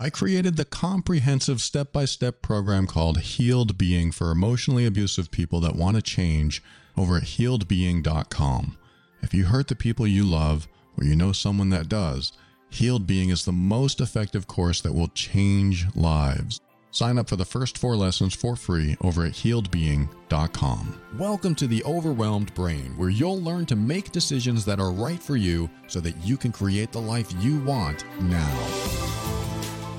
I created the comprehensive step by step program called Healed Being for emotionally abusive people that want to change over at healedbeing.com. If you hurt the people you love, or you know someone that does, Healed Being is the most effective course that will change lives. Sign up for the first four lessons for free over at healedbeing.com. Welcome to the Overwhelmed Brain, where you'll learn to make decisions that are right for you so that you can create the life you want now.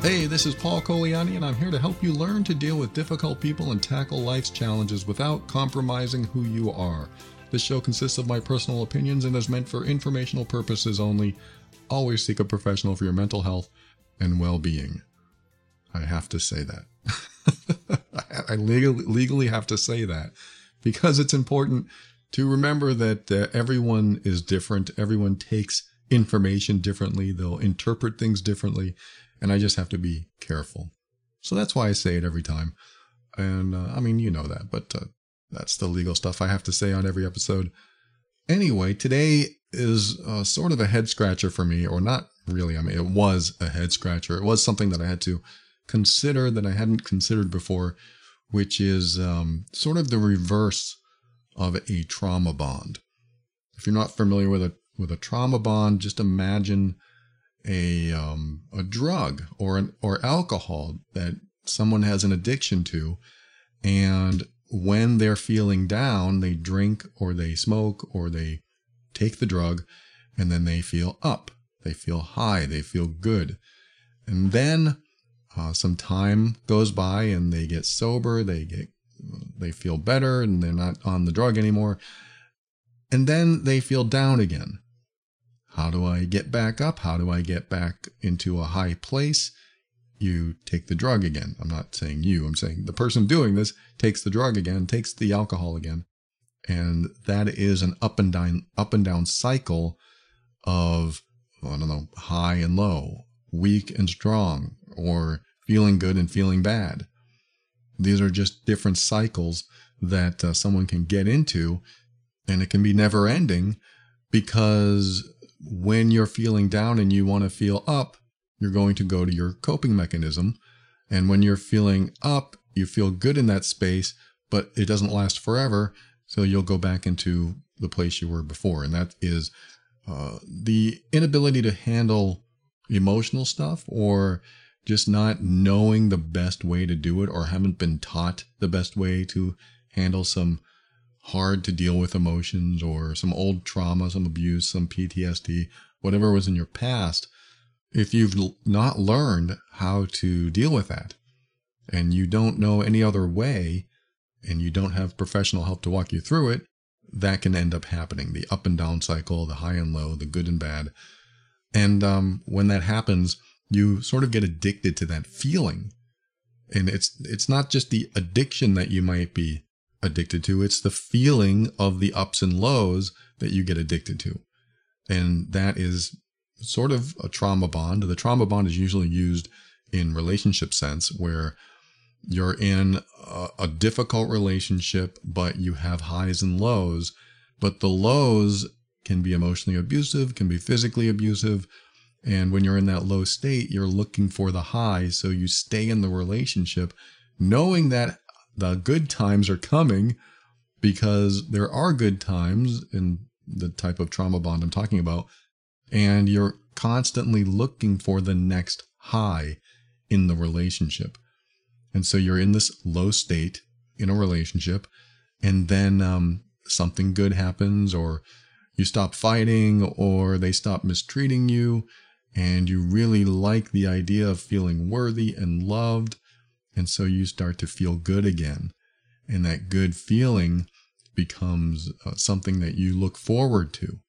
Hey, this is Paul Colaianni, and I'm here to help you learn to deal with difficult people and tackle life's challenges without compromising who you are. This show consists of my personal opinions and is meant for informational purposes only. Always seek a professional for your mental health and well being. I have to say that. I legally, legally have to say that because it's important to remember that uh, everyone is different. Everyone takes information differently. They'll interpret things differently. And I just have to be careful. So that's why I say it every time. And uh, I mean, you know that, but uh, that's the legal stuff I have to say on every episode. Anyway, today is uh, sort of a head scratcher for me, or not really. I mean, it was a head scratcher. It was something that I had to consider that I hadn't considered before, which is um, sort of the reverse of a trauma bond. If you're not familiar with a with a trauma bond, just imagine a um, a drug or an or alcohol that someone has an addiction to, and when they're feeling down, they drink or they smoke or they take the drug, and then they feel up, they feel high, they feel good, and then uh, some time goes by and they get sober, they get they feel better and they're not on the drug anymore. And then they feel down again. How do I get back up? How do I get back into a high place? You take the drug again. I'm not saying you, I'm saying the person doing this takes the drug again, takes the alcohol again. And that is an up and down up and down cycle of I don't know, high and low, weak and strong, or feeling good and feeling bad. These are just different cycles that uh, someone can get into, and it can be never ending because when you're feeling down and you want to feel up, you're going to go to your coping mechanism. And when you're feeling up, you feel good in that space, but it doesn't last forever. So you'll go back into the place you were before. And that is uh, the inability to handle emotional stuff or just not knowing the best way to do it or haven't been taught the best way to handle some hard to deal with emotions or some old trauma, some abuse, some PTSD, whatever was in your past, if you've not learned how to deal with that and you don't know any other way and you don't have professional help to walk you through it, that can end up happening. The up and down cycle, the high and low, the good and bad. And um, when that happens, you sort of get addicted to that feeling. And it's it's not just the addiction that you might be addicted to, it's the feeling of the ups and lows that you get addicted to. And that is sort of a trauma bond. The trauma bond is usually used in relationship sense where you're in a, a difficult relationship, but you have highs and lows. But the lows can be emotionally abusive, can be physically abusive, and when you're in that low state, you're looking for the high. So you stay in the relationship knowing that the good times are coming because there are good times in the type of trauma bond I'm talking about. And you're constantly looking for the next high in the relationship. And so you're in this low state in a relationship, and then um, something good happens, or you stop fighting, or they stop mistreating you, and you really like the idea of feeling worthy and loved. And so you start to feel good again. And that good feeling becomes uh, something that you look forward to.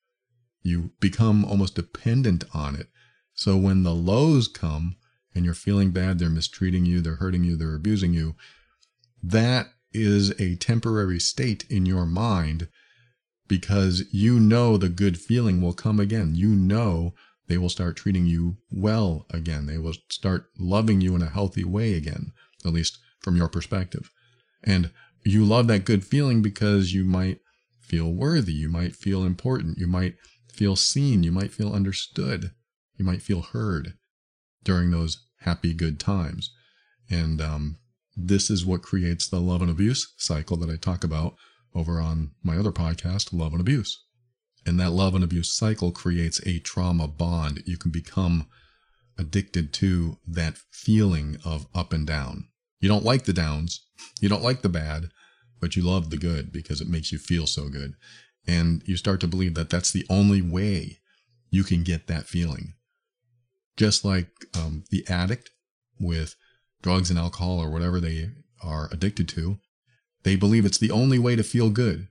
You become almost dependent on it. So when the lows come and you're feeling bad, they're mistreating you, they're hurting you, they're abusing you, that is a temporary state in your mind because you know the good feeling will come again. You know they will start treating you well again. They will start loving you in a healthy way again, at least from your perspective. And you love that good feeling because you might feel worthy. You might feel important. You might feel seen. You might feel understood. You might feel heard during those happy, good times. And um, this is what creates the love and abuse cycle that I talk about over on my other podcast, Love and Abuse. And that love and abuse cycle creates a trauma bond. You can become addicted to that feeling of up and down. You don't like the downs, you don't like the bad, but you love the good because it makes you feel so good. And you start to believe that that's the only way you can get that feeling. Just like um, the addict with drugs and alcohol or whatever they are addicted to, they believe it's the only way to feel good.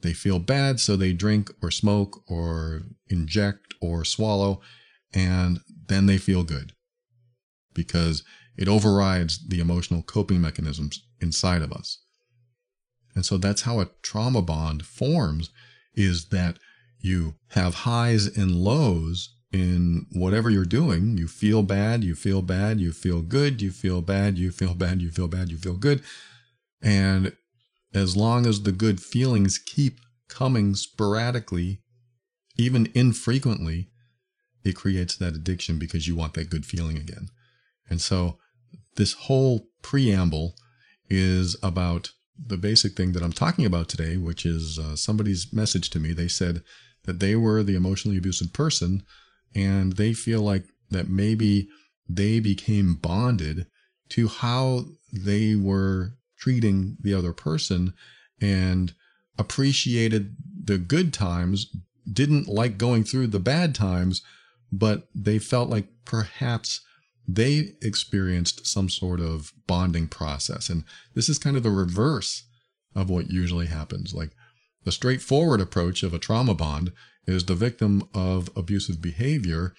They feel bad, so they drink or smoke or inject or swallow, and then they feel good because it overrides the emotional coping mechanisms inside of us. And so that's how a trauma bond forms is that you have highs and lows in whatever you're doing. You feel bad, you feel bad, you feel good, you feel bad, you feel bad, you feel bad, you feel good. And as long as the good feelings keep coming sporadically, even infrequently, it creates that addiction because you want that good feeling again. And so this whole preamble is about the basic thing that I'm talking about today, which is uh, somebody's message to me. They said that they were the emotionally abusive person and they feel like that maybe they became bonded to how they were treating the other person and appreciated the good times, didn't like going through the bad times, but they felt like perhaps they experienced some sort of bonding process. And this is kind of the reverse of what usually happens. Like the straightforward approach of a trauma bond is the victim of abusive behavior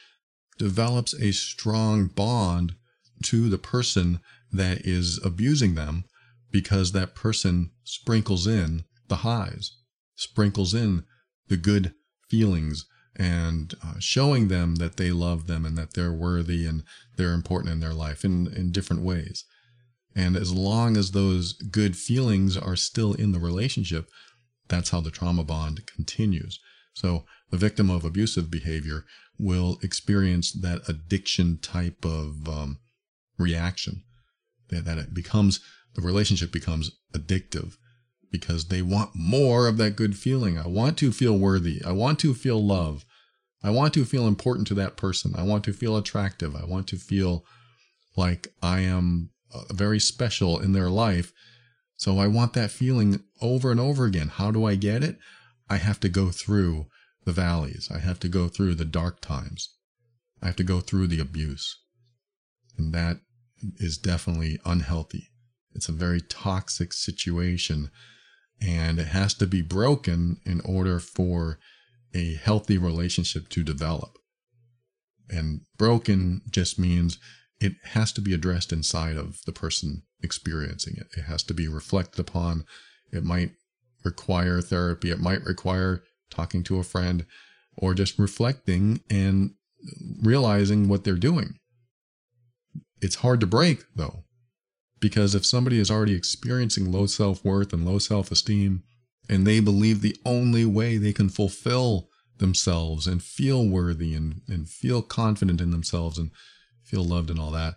develops a strong bond to the person that is abusing them because that person sprinkles in the highs, sprinkles in the good feelings, and uh, showing them that they love them and that they're worthy and they're important in their life in, in different ways. And as long as those good feelings are still in the relationship, that's how the trauma bond continues. So the victim of abusive behavior will experience that addiction type of um, reaction that, that it becomes the relationship becomes addictive because they want more of that good feeling. I want to feel worthy. I want to feel love. I want to feel important to that person. I want to feel attractive. I want to feel like I am uh, very special in their life. So I want that feeling over and over again. How do I get it? I have to go through the valleys. I have to go through the dark times. I have to go through the abuse. And that is definitely unhealthy. It's a very toxic situation and it has to be broken in order for a healthy relationship to develop. And broken just means it has to be addressed inside of the person experiencing it. It has to be reflected upon. It might require therapy. It might require talking to a friend or just reflecting and realizing what they're doing. It's hard to break though, because if somebody is already experiencing low self worth and low self esteem, and they believe the only way they can fulfill themselves and feel worthy and, and feel confident in themselves and feel loved and all that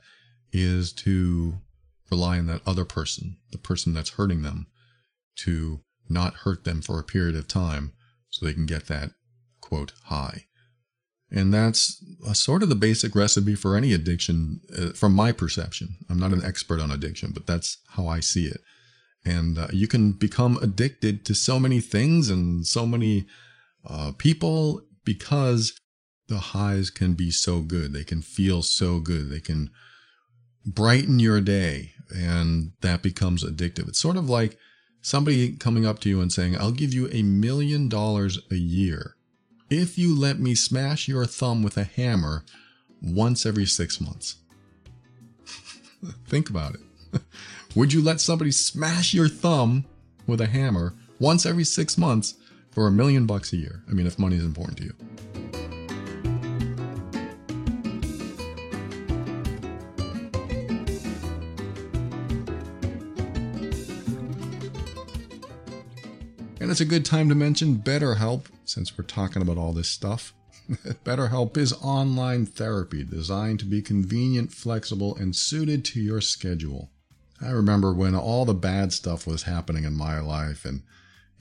is to rely on that other person, the person that's hurting them, to not hurt them for a period of time so they can get that quote high. And that's sort of the basic recipe for any addiction uh, from my perception. I'm not an expert on addiction, but that's how I see it. And uh, you can become addicted to so many things and so many uh, people because the highs can be so good. They can feel so good. They can brighten your day, and that becomes addictive. It's sort of like somebody coming up to you and saying, I'll give you a million dollars a year if you let me smash your thumb with a hammer once every six months. Think about it. Would you let somebody smash your thumb with a hammer once every six months for a million bucks a year? I mean, if money is important to you. And it's a good time to mention BetterHelp since we're talking about all this stuff. BetterHelp is online therapy designed to be convenient, flexible, and suited to your schedule. I remember when all the bad stuff was happening in my life, and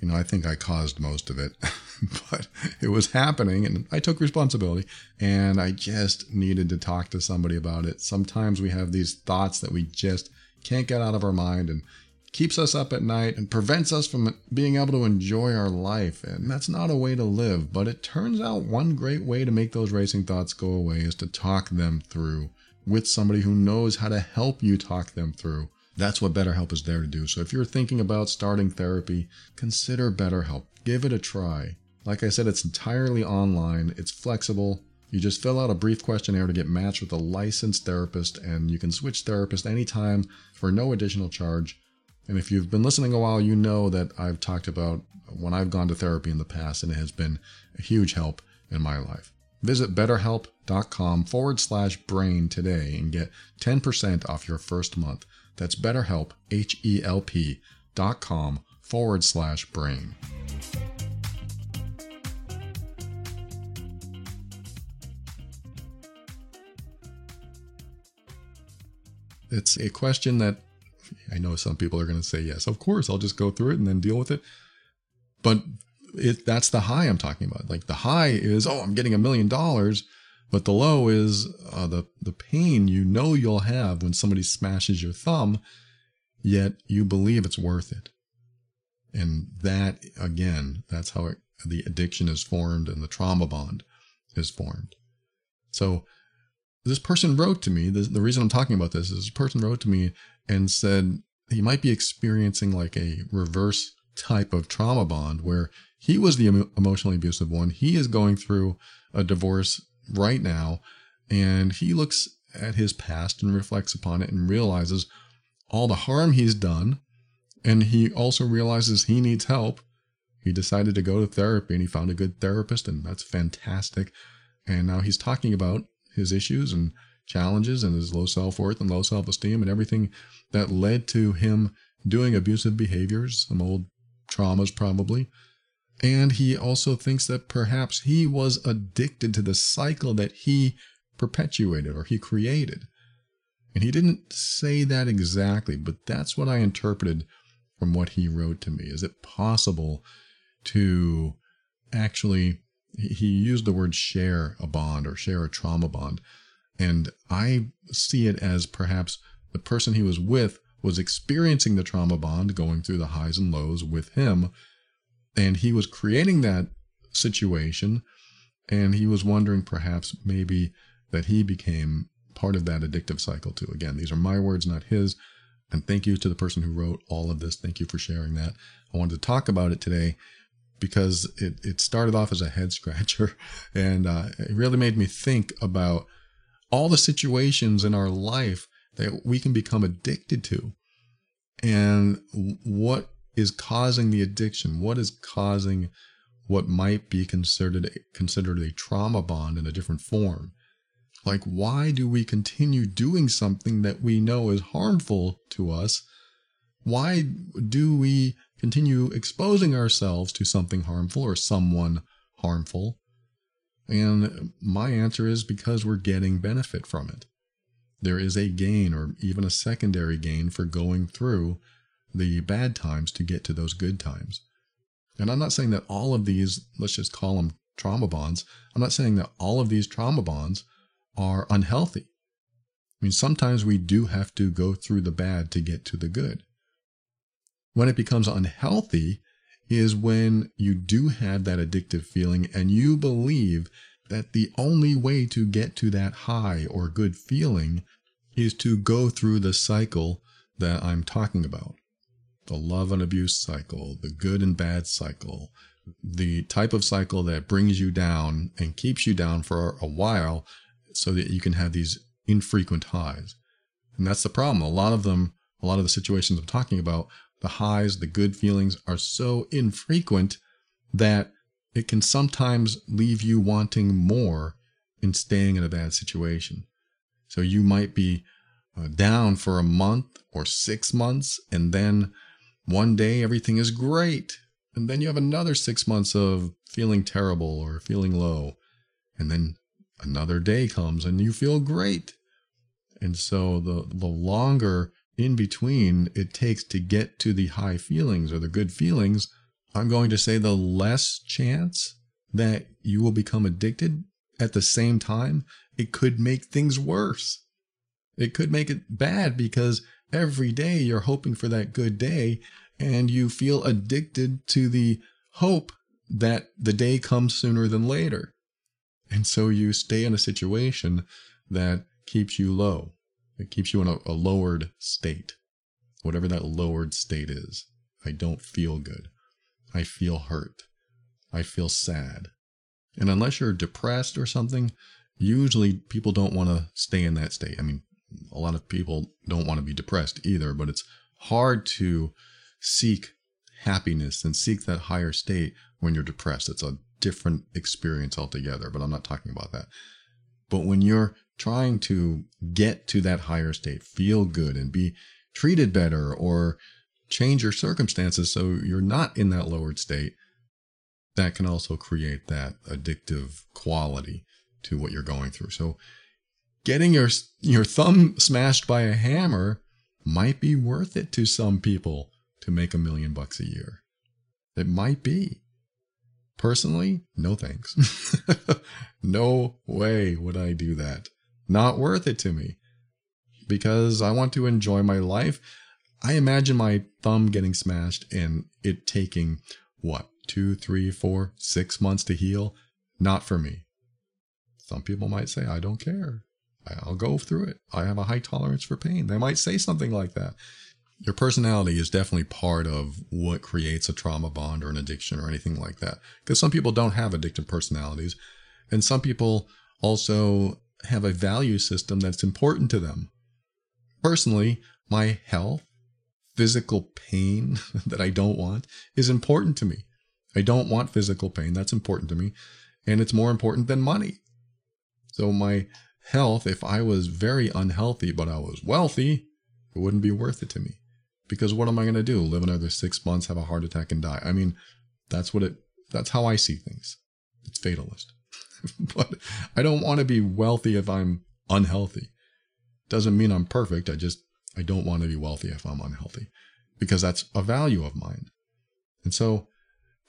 you know, I think I caused most of it, but it was happening and I took responsibility and I just needed to talk to somebody about it. Sometimes we have these thoughts that we just can't get out of our mind and keeps us up at night and prevents us from being able to enjoy our life. And that's not a way to live. But it turns out one great way to make those racing thoughts go away is to talk them through with somebody who knows how to help you talk them through. That's what BetterHelp is there to do. So if you're thinking about starting therapy, consider BetterHelp. Give it a try. Like I said, it's entirely online, it's flexible. You just fill out a brief questionnaire to get matched with a licensed therapist, and you can switch therapist anytime for no additional charge. And if you've been listening a while, you know that I've talked about when I've gone to therapy in the past, and it has been a huge help in my life. Visit betterhelp.com forward slash brain today and get 10% off your first month. That's betterhelp, H E L P dot com forward slash brain. It's a question that I know some people are going to say, yes, of course, I'll just go through it and then deal with it. But it, that's the high I'm talking about. Like the high is, oh, I'm getting a million dollars. But the low is uh, the, the pain you know you'll have when somebody smashes your thumb, yet you believe it's worth it. And that, again, that's how it, the addiction is formed and the trauma bond is formed. So this person wrote to me, the, the reason I'm talking about this is this person wrote to me and said he might be experiencing like a reverse type of trauma bond where he was the emotionally abusive one. He is going through a divorce right now and he looks at his past and reflects upon it and realizes all the harm he's done. And he also realizes he needs help. He decided to go to therapy and he found a good therapist, and that's fantastic. And now he's talking about his issues and challenges and his low self worth and low self esteem and everything that led to him doing abusive behaviors, some old traumas probably. And he also thinks that perhaps he was addicted to the cycle that he perpetuated or he created. And he didn't say that exactly, but that's what I interpreted from what he wrote to me. Is it possible to actually, he used the word share a bond or share a trauma bond. And I see it as perhaps the person he was with was experiencing the trauma bond, going through the highs and lows with him. And he was creating that situation. And he was wondering perhaps maybe that he became part of that addictive cycle too. Again, these are my words, not his. And thank you to the person who wrote all of this. Thank you for sharing that. I wanted to talk about it today because it, it started off as a head scratcher and uh, it really made me think about all the situations in our life that we can become addicted to and what is causing the addiction. What is causing what might be considered considered a trauma bond in a different form? Like why do we continue doing something that we know is harmful to us? Why do we continue exposing ourselves to something harmful or someone harmful? And my answer is because we're getting benefit from it. There is a gain or even a secondary gain for going through the bad times to get to those good times. And I'm not saying that all of these, let's just call them trauma bonds, I'm not saying that all of these trauma bonds are unhealthy. I mean, sometimes we do have to go through the bad to get to the good. When it becomes unhealthy is when you do have that addictive feeling and you believe that the only way to get to that high or good feeling is to go through the cycle that I'm talking about the love and abuse cycle, the good and bad cycle, the type of cycle that brings you down and keeps you down for a while so that you can have these infrequent highs. And that's the problem. A lot of them, a lot of the situations I'm talking about the highs, the good feelings are so infrequent that it can sometimes leave you wanting more in staying in a bad situation. So you might be uh, down for a month or six months, and then one day everything is great. And then you have another six months of feeling terrible or feeling low. And then another day comes and you feel great. And so the, the longer in between it takes to get to the high feelings or the good feelings, I'm going to say the less chance that you will become addicted at the same time, it could make things worse. It could make it bad because every day you're hoping for that good day and you feel addicted to the hope that the day comes sooner than later. And so you stay in a situation that keeps you low. It keeps you in a, a lowered state, whatever that lowered state is. I don't feel good. I feel hurt. I feel sad. And unless you're depressed or something, usually people don't want to stay in that state. I mean, a lot of people don't want to be depressed either, but it's hard to seek happiness and seek that higher state when you're depressed. It's a different experience altogether, but I'm not talking about that. But when you're trying to get to that higher state, feel good and be treated better or change your circumstances so you're not in that lowered state, that can also create that addictive quality to what you're going through. So getting your your thumb smashed by a hammer might be worth it to some people to make a million bucks a year. It might be. Personally, no thanks. no way would I do that. Not worth it to me. Because I want to enjoy my life. I imagine my thumb getting smashed and it taking what, two, three, four, six months to heal? Not for me. Some people might say, I don't care. I'll go through it. I have a high tolerance for pain. They might say something like that. Your personality is definitely part of what creates a trauma bond or an addiction or anything like that. Because some people don't have addictive personalities, and some people also have a value system that's important to them. Personally, my health, physical pain that I don't want is important to me. I don't want physical pain. That's important to me. And it's more important than money. So my health, if I was very unhealthy, but I was wealthy, it wouldn't be worth it to me. Because what am I going to do? Live another six months, have a heart attack, and die? I mean, that's what it, that's how I see things. It's fatalist. but I don't want to be wealthy if I'm unhealthy. Doesn't mean I'm perfect. I just, I don't want to be wealthy if I'm unhealthy because that's a value of mine. And so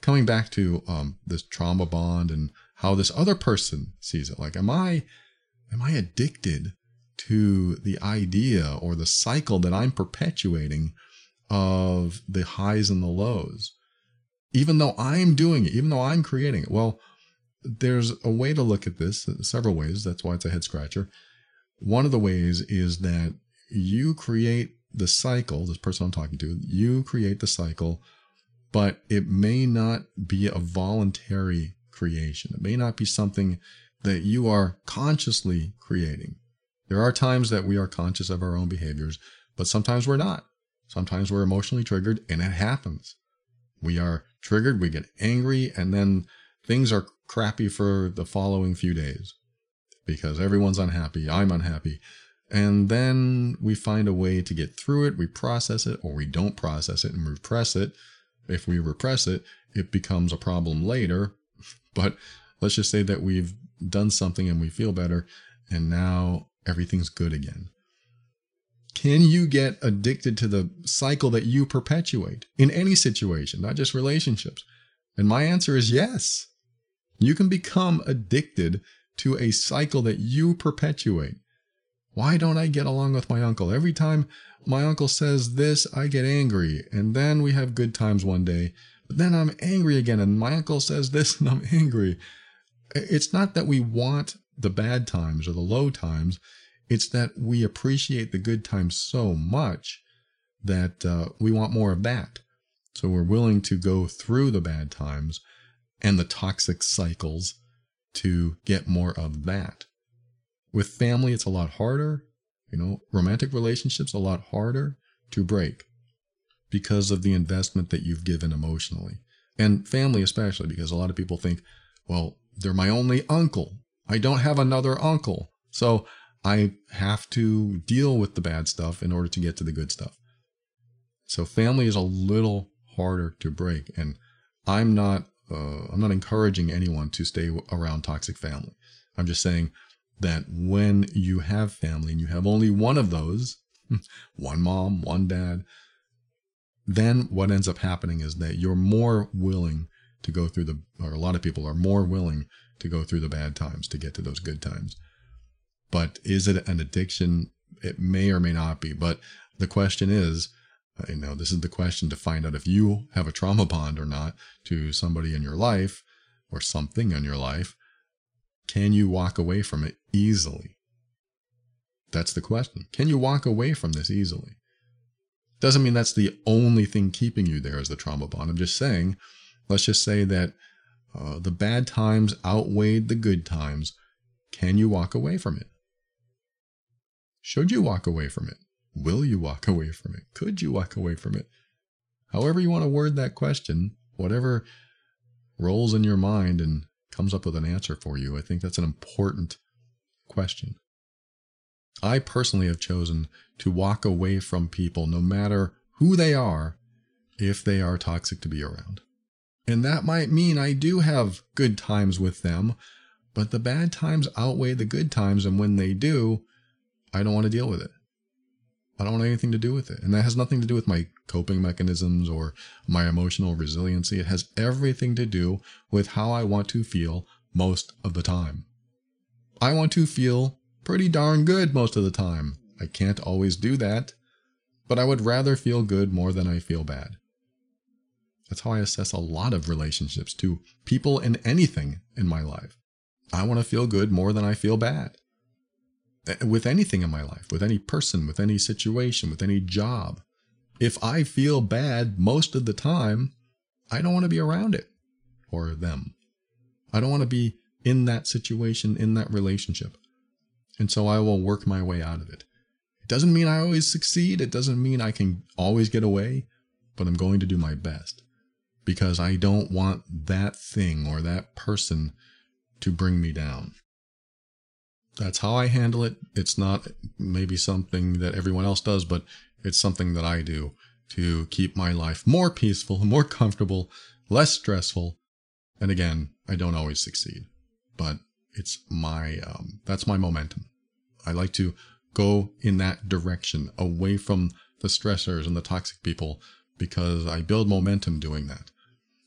coming back to um, this trauma bond and how this other person sees it, like, am I am I addicted to the idea or the cycle that I'm perpetuating of the highs and the lows? Even though I'm doing it, even though I'm creating it. Well, there's a way to look at this, several ways. That's why it's a head scratcher. One of the ways is that you create the cycle, this person I'm talking to, you create the cycle, but it may not be a voluntary creation. It may not be something that you are consciously creating. There are times that we are conscious of our own behaviors, but sometimes we're not. Sometimes we're emotionally triggered and it happens. We are triggered, we get angry, and then things are crappy for the following few days because everyone's unhappy. I'm unhappy. And then we find a way to get through it. We process it or we don't process it and repress it. If we repress it, it becomes a problem later. But let's just say that we've done something and we feel better, and now everything's good again. Can you get addicted to the cycle that you perpetuate in any situation, not just relationships? And my answer is yes. You can become addicted to a cycle that you perpetuate. Why don't I get along with my uncle? Every time my uncle says this, I get angry. And then we have good times one day. But then I'm angry again. And my uncle says this and I'm angry it's not that we want the bad times or the low times. It's that we appreciate the good times so much that uh, we want more of that. So we're willing to go through the bad times and the toxic cycles to get more of that. With family, it's a lot harder. You know, romantic relationships, a lot harder to break because of the investment that you've given emotionally. And family, especially, because a lot of people think, well, they're my only uncle. I don't have another uncle. So I have to deal with the bad stuff in order to get to the good stuff. So family is a little harder to break. And I'm not, uh, I'm not encouraging anyone to stay around toxic family. I'm just saying that when you have family and you have only one of those, one mom, one dad, then what ends up happening is that you're more willing to go through the, or a lot of people are more willing to go through the bad times to get to those good times. But is it an addiction? It may or may not be. But the question is, uh, you know, this is the question to find out if you have a trauma bond or not to somebody in your life or something in your life. Can you walk away from it easily? That's the question. Can you walk away from this easily? Doesn't mean that's the only thing keeping you there as the trauma bond. I'm just saying, let's just say that uh, the bad times outweighed the good times. Can you walk away from it? Should you walk away from it? Will you walk away from it? Could you walk away from it? However, you want to word that question, whatever rolls in your mind and comes up with an answer for you, I think that's an important question. I personally have chosen to walk away from people no matter who they are if they are toxic to be around. And that might mean I do have good times with them, but the bad times outweigh the good times. And when they do, I don't want to deal with it. I don't want anything to do with it. And that has nothing to do with my coping mechanisms or my emotional resiliency. It has everything to do with how I want to feel most of the time. I want to feel pretty darn good most of the time. I can't always do that, but I would rather feel good more than I feel bad. That's how I assess a lot of relationships to people and anything in my life. I want to feel good more than I feel bad. Eh, with anything in my life, with any person, with any situation, with any job. If I feel bad most of the time, I don't want to be around it or them. I don't want to be in that situation, in that relationship. And so I will work my way out of it. It doesn't mean I always succeed. It doesn't mean I can always get away, but I'm going to do my best because I don't want that thing or that person to bring me down. That's how I handle it. It's not maybe something that everyone else does, but it's something that I do to keep my life more peaceful, more comfortable, less stressful. And again, I don't always succeed, but it's my, um, that's my momentum. I like to go in that direction away from the stressors and the toxic people because I build momentum doing that.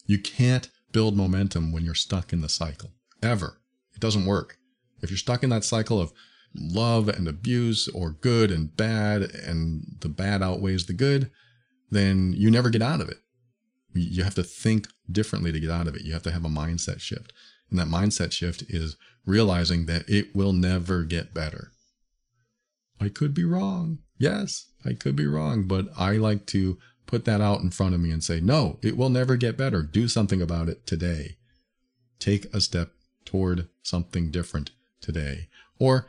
You can't build momentum when you're stuck in the cycle ever. It doesn't work. If you're stuck in that cycle of love and abuse or good and bad and the bad outweighs the good, then you never get out of it. You have to think differently to get out of it. You have to have a mindset shift. And that mindset shift is realizing that it will never get better. I could be wrong. Yes, I could be wrong, but I like to put that out in front of me and say, no, it will never get better. Do something about it today. Take a step toward something different today. Or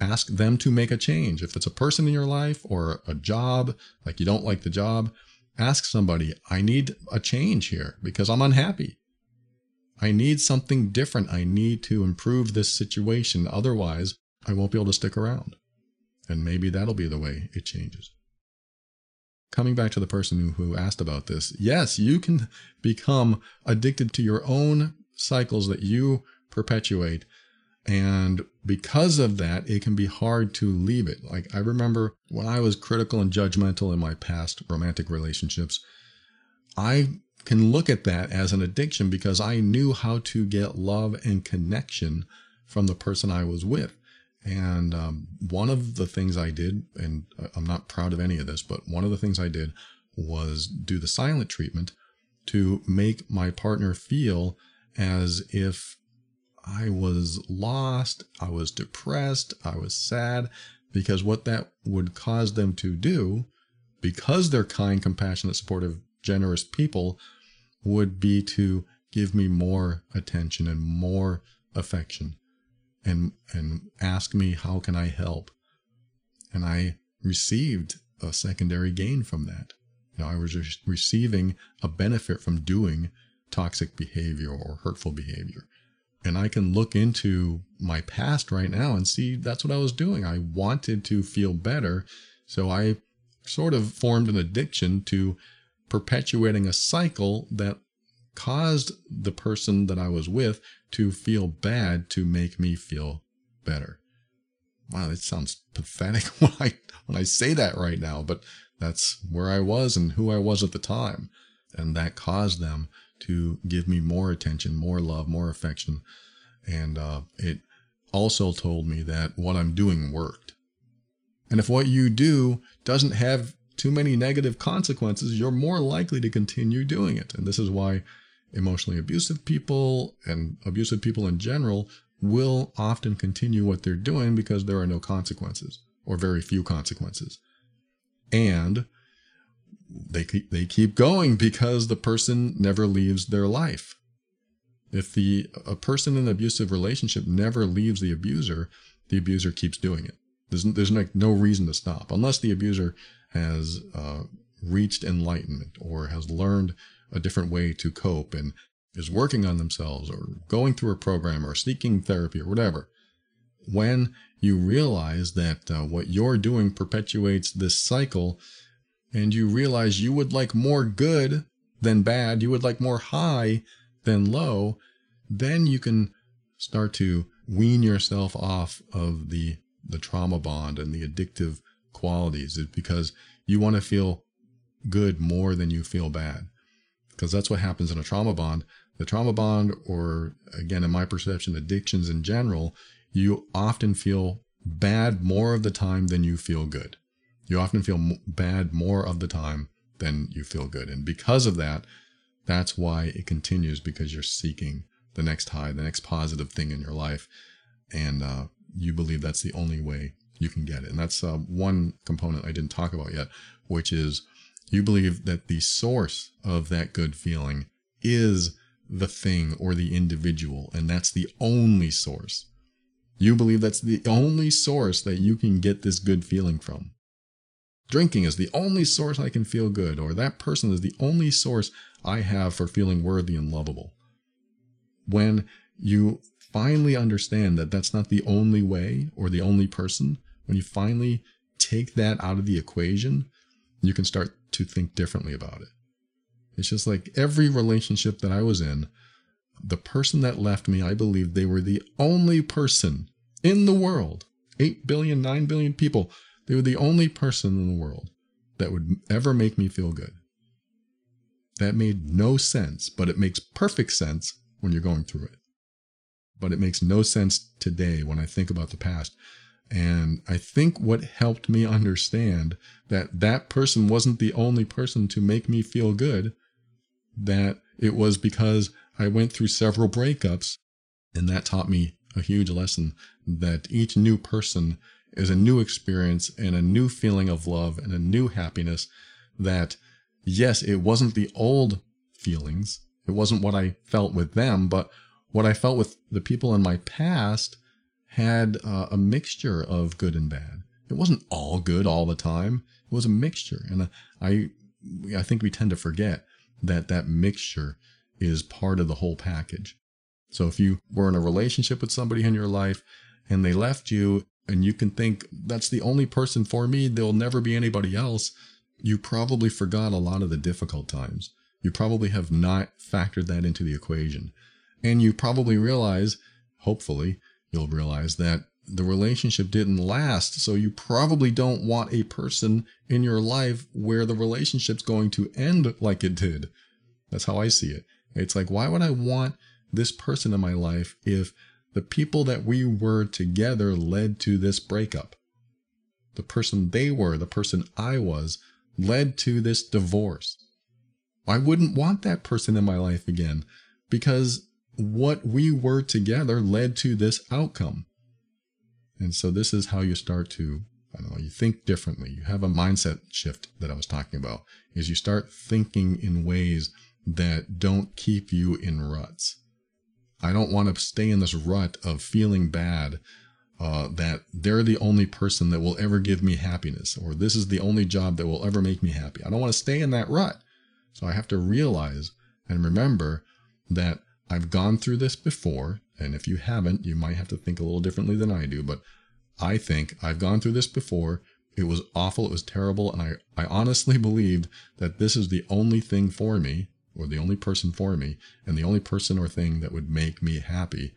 ask them to make a change. If it's a person in your life or a job, like you don't like the job, ask somebody, I need a change here because I'm unhappy. I need something different. I need to improve this situation. Otherwise, I won't be able to stick around. And maybe that'll be the way it changes. Coming back to the person who asked about this, yes, you can become addicted to your own cycles that you perpetuate. And because of that, it can be hard to leave it. Like I remember when I was critical and judgmental in my past romantic relationships, I can look at that as an addiction because I knew how to get love and connection from the person I was with. And um, one of the things I did, and I'm not proud of any of this, but one of the things I did was do the silent treatment to make my partner feel as if I was lost, I was depressed, I was sad, because what that would cause them to do, because they're kind, compassionate, supportive, generous people, would be to give me more attention and more affection and and ask me how can I help? And I received a secondary gain from that. You know I was just receiving a benefit from doing toxic behavior or hurtful behavior. And I can look into my past right now and see that's what I was doing. I wanted to feel better so I sort of formed an addiction to perpetuating a cycle that caused the person that I was with to feel bad to make me feel better. Wow, it sounds pathetic when I when I say that right now, but that's where I was and who I was at the time. And that caused them to give me more attention, more love, more affection. And uh, it also told me that what I'm doing worked. And if what you do doesn't have too many negative consequences, you're more likely to continue doing it. And this is why emotionally abusive people and abusive people in general will often continue what they're doing because there are no consequences or very few consequences. And they keep, they keep going because the person never leaves their life. If the a person in an abusive relationship never leaves the abuser, the abuser keeps doing it. There's, there's no, no reason to stop unless the abuser has uh, reached enlightenment or has learned a different way to cope and is working on themselves or going through a program or seeking therapy or whatever. When you realize that uh, what you're doing perpetuates this cycle and you realize you would like more good than bad, you would like more high than low, then you can start to wean yourself off of the the trauma bond and the addictive qualities because you want to feel good more than you feel bad because that's what happens in a trauma bond. The trauma bond or again in my perception addictions in general you often feel bad more of the time than you feel good. You often feel bad more of the time than you feel good. And because of that that's why it continues because you're seeking the next high the next positive thing in your life. And uh, you believe that's the only way you can get it. And that's uh, one component I didn't talk about yet, which is you believe that the source of that good feeling is the thing or the individual, and that's the only source. You believe that's the only source that you can get this good feeling from. Drinking is the only source I can feel good, or that person is the only source I have for feeling worthy and lovable. When you finally understand that that's not the only way or the only person, when you finally take that out of the equation, you can start to think differently about it. It's just like every relationship that I was in, the person that left me, I believed they were the only person in the world 8 billion, 9 billion people. They were the only person in the world that would ever make me feel good. That made no sense, but it makes perfect sense when you're going through it. But it makes no sense today when I think about the past. And I think what helped me understand that that person wasn't the only person to make me feel good, that it was because I went through several breakups. And that taught me a huge lesson that each new person is a new experience and a new feeling of love and a new happiness. That, yes, it wasn't the old feelings, it wasn't what I felt with them, but what I felt with the people in my past had uh, a mixture of good and bad. It wasn't all good all the time. It was a mixture, and uh, I I think we tend to forget that that mixture is part of the whole package. So if you were in a relationship with somebody in your life and they left you and you can think that's the only person for me, there'll never be anybody else, you probably forgot a lot of the difficult times. You probably have not factored that into the equation. And you probably realize, hopefully, you'll realize that the relationship didn't last. So you probably don't want a person in your life where the relationship's going to end like it did. That's how I see it. It's like, why would I want this person in my life if the people that we were together led to this breakup? The person they were, the person I was, led to this divorce. I wouldn't want that person in my life again because what we were together led to this outcome. And so this is how you start to, I don't know, you think differently. You have a mindset shift that I was talking about, is you start thinking in ways that don't keep you in ruts. I don't want to stay in this rut of feeling bad uh, that they're the only person that will ever give me happiness, or this is the only job that will ever make me happy. I don't want to stay in that rut. So I have to realize and remember that I've gone through this before, and if you haven't, you might have to think a little differently than I do, but I think I've gone through this before. It was awful, it was terrible, and I, I honestly believed that this is the only thing for me, or the only person for me and the only person or thing that would make me happy.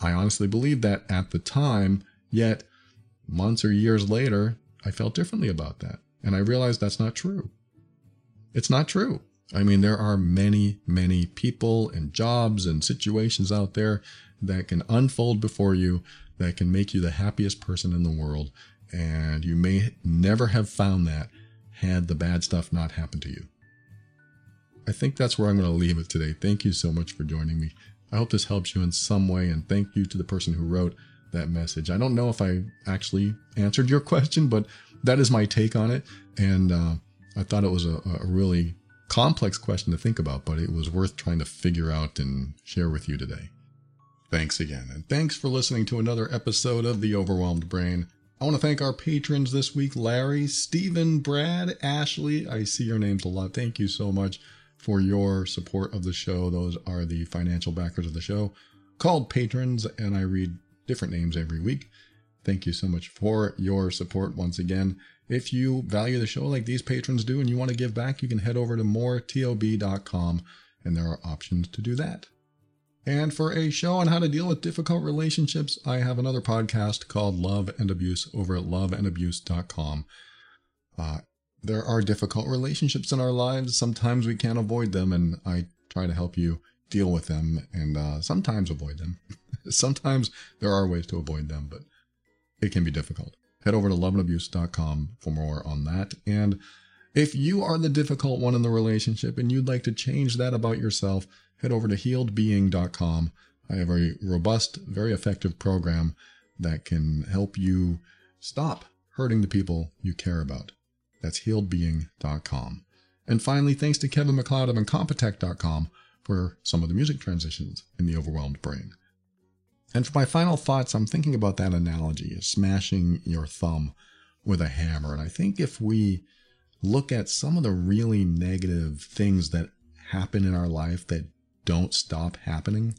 I honestly believed that at the time, yet months or years later, I felt differently about that. And I realized that's not true. It's not true. I mean, there are many, many people and jobs and situations out there that can unfold before you that can make you the happiest person in the world. And you may never have found that had the bad stuff not happened to you. I think that's where I'm going to leave it today. Thank you so much for joining me. I hope this helps you in some way, and thank you to the person who wrote that message. I don't know if I actually answered your question, but that is my take on it. And uh, I thought it was a, a really complex question to think about, but it was worth trying to figure out and share with you today. Thanks again, and thanks for listening to another episode of The Overwhelmed Brain. I want to thank our patrons this week Larry, Stephen, Brad, Ashley. I see your names a lot. Thank you so much for your support of the show. Those are the financial backers of the show called patrons, and I read different names every week. Thank you so much for your support once again. If you value the show like these patrons do and you want to give back, you can head over to moretob.com and there are options to do that. And for a show on how to deal with difficult relationships, I have another podcast called Love and Abuse over at loveandabuse.com. Uh, there are difficult relationships in our lives. Sometimes we can't avoid them, and I try to help you deal with them and uh, sometimes avoid them. sometimes there are ways to avoid them, but it can be difficult. Head over to loveandabuse.com for more on that. And if you are the difficult one in the relationship and you'd like to change that about yourself, head over to healedbeing.com. I have a robust, very effective program that can help you stop hurting the people you care about. That's healedbeing.com. And finally, thanks to Kevin MacLeod of Incompetech.com for some of the music transitions in The Overwhelmed Brain. And for my final thoughts, I'm thinking about that analogy of smashing your thumb with a hammer. And I think if we look at some of the really negative things that happen in our life that don't stop happening,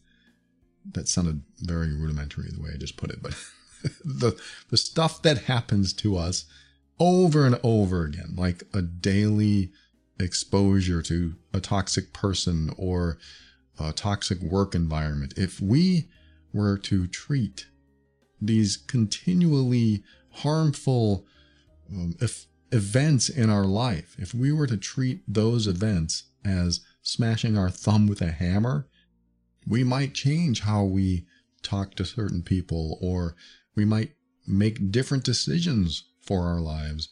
that sounded very rudimentary the way I just put it, but the, the stuff that happens to us over and over again, like a daily exposure to a toxic person or a toxic work environment, if we were to treat these continually harmful um, if, events in our life, if we were to treat those events as smashing our thumb with a hammer, we might change how we talk to certain people or we might make different decisions for our lives,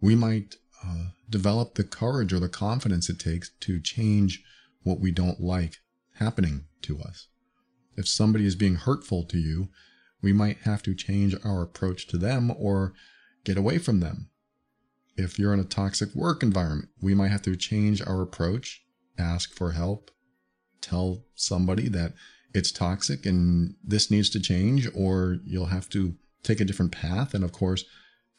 we might uh, develop the courage or the confidence it takes to change what we don't like happening to us. If somebody is being hurtful to you, we might have to change our approach to them or get away from them. If you're in a toxic work environment, we might have to change our approach, ask for help, tell somebody that it's toxic and this needs to change, or you'll have to take a different path. And of course,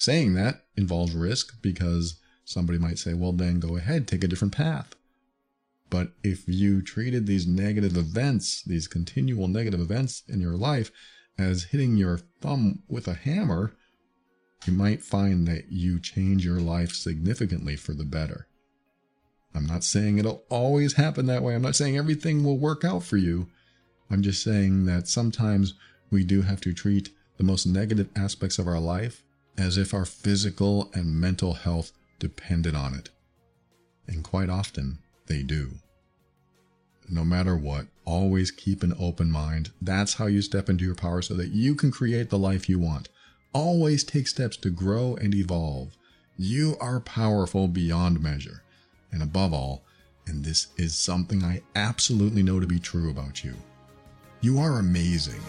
Saying that involves risk because somebody might say, well, then go ahead, take a different path. But if you treated these negative events, these continual negative events in your life, as hitting your thumb with a hammer, you might find that you change your life significantly for the better. I'm not saying it'll always happen that way. I'm not saying everything will work out for you. I'm just saying that sometimes we do have to treat the most negative aspects of our life as if our physical and mental health depended on it. And quite often, they do. No matter what, always keep an open mind. That's how you step into your power so that you can create the life you want. Always take steps to grow and evolve. You are powerful beyond measure. And above all, and this is something I absolutely know to be true about you, you are amazing.